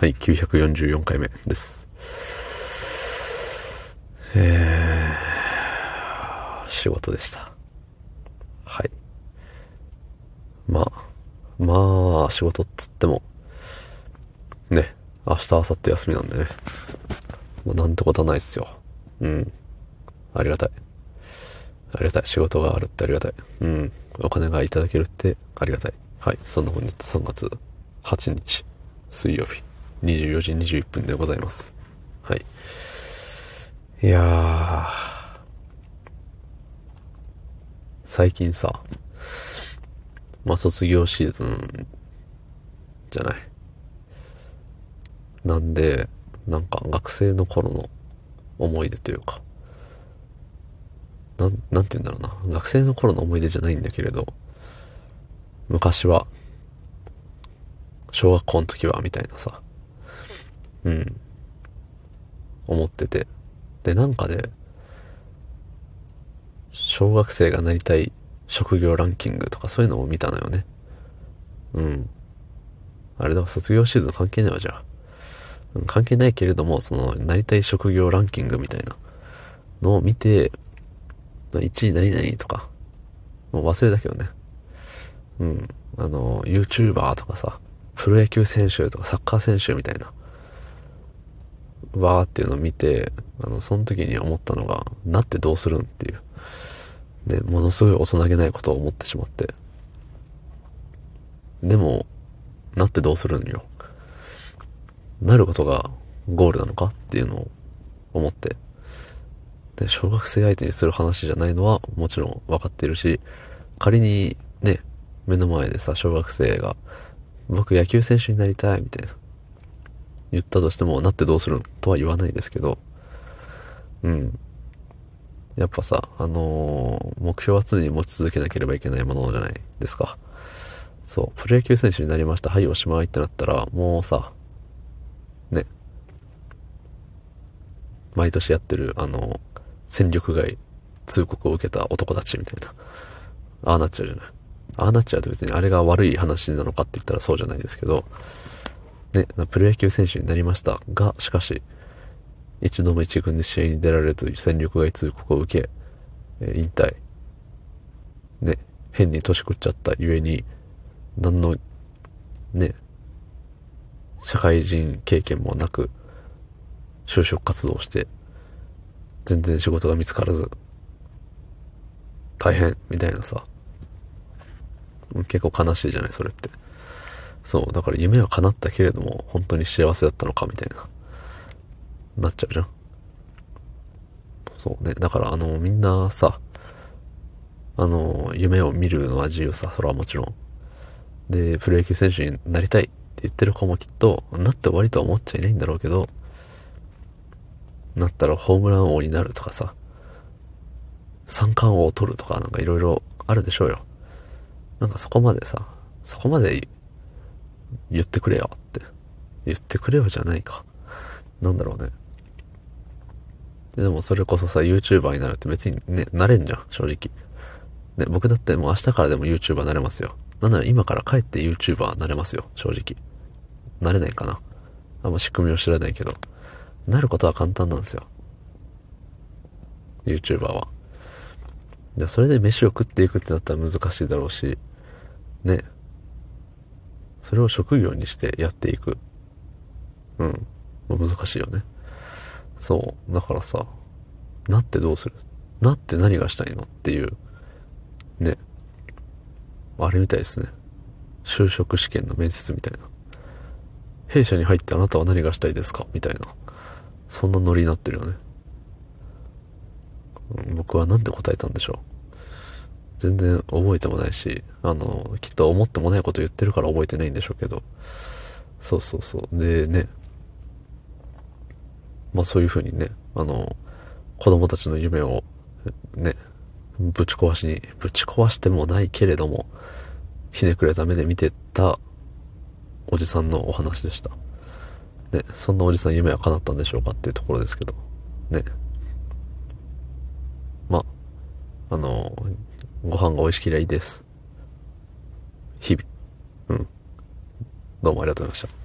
はい、944回目です。えー、仕事でした。はい。まあ、まあ、仕事っつっても、ね、明日、明後日休みなんでね。もうなんてことはないっすよ。うん。ありがたい。ありがたい。仕事があるってありがたい。うん。お金がいただけるってありがたい。はい。そんな本日3月8日、水曜日。24時21分でございます。はい。いや最近さ、まあ、卒業シーズンじゃない？なんで、なんか学生の頃の思い出というか、なん、なんて言うんだろうな。学生の頃の思い出じゃないんだけれど、昔は、小学校の時は、みたいなさ、うん。思ってて。で、なんかで、小学生がなりたい職業ランキングとかそういうのを見たのよね。うん。あれだ、卒業シーズン関係ないわ、じゃあ。関係ないけれども、その、なりたい職業ランキングみたいなのを見て、1位何々とか、もう忘れたけどね。うん。あの、YouTuber とかさ、プロ野球選手とかサッカー選手みたいな。わーっていうのを見て、あの、その時に思ったのが、なってどうするんっていう。で、ものすごい大人げないことを思ってしまって。でも、なってどうするんよ。なることがゴールなのかっていうのを思って。で、小学生相手にする話じゃないのはもちろん分かっているし、仮にね、目の前でさ、小学生が、僕野球選手になりたいみたいな。言ったとしても、なってどうするとは言わないですけど、うん。やっぱさ、あのー、目標は常に持ち続けなければいけないものじゃないですか。そう、プロ野球選手になりました。はい、おしまいってなったら、もうさ、ね、毎年やってる、あの、戦力外通告を受けた男たちみたいな、ああなっちゃうじゃない。ああなっちゃうと別にあれが悪い話なのかって言ったらそうじゃないですけど、ね、プロ野球選手になりましたが、しかし、一度も一軍で試合に出られず戦力外通告を受け、え引退。ね、変に年食っちゃったゆえに、何の、ね、社会人経験もなく、就職活動して、全然仕事が見つからず、大変、みたいなさ。結構悲しいじゃない、それって。そう、だから夢は叶ったけれども、本当に幸せだったのかみたいな、なっちゃうじゃん。そうね。だからあの、みんなさ、あの、夢を見るのは自由さ、それはもちろん。で、プロ野球選手になりたいって言ってる子もきっと、なって終わりとは思っちゃいないんだろうけど、なったらホームラン王になるとかさ、三冠王を取るとかなんかいろいろあるでしょうよ。なんかそこまでさ、そこまで言ってくれよって。言ってくれよじゃないか。なんだろうね。でもそれこそさ、YouTuber になるって別にね、なれんじゃん、正直。ね、僕だってもう明日からでも YouTuber なれますよ。なんなら今から帰って YouTuber なれますよ、正直。なれないかな。あんま仕組みを知らないけど。なることは簡単なんですよ。YouTuber は。いや、それで飯を食っていくってなったら難しいだろうし、ね。それを職業にしてやっていく。うん。難しいよね。そう。だからさ、なってどうする？なって何がしたいのっていう、ね。あれみたいですね。就職試験の面接みたいな。弊社に入ってあなたは何がしたいですか？みたいな。そんなノリになってるよね。僕は何て答えたんでしょう？全然覚えてもないし、あの、きっと思ってもないこと言ってるから覚えてないんでしょうけど、そうそうそう。でね、まあそういうふうにね、あの、子供たちの夢をね、ぶち壊しに、ぶち壊してもないけれども、ひねくれた目で見てたおじさんのお話でした。ね、そんなおじさん夢は叶ったんでしょうかっていうところですけど、ね。まあ、あの、ご飯が美味しければいいです。日々。うん。どうもありがとうございました。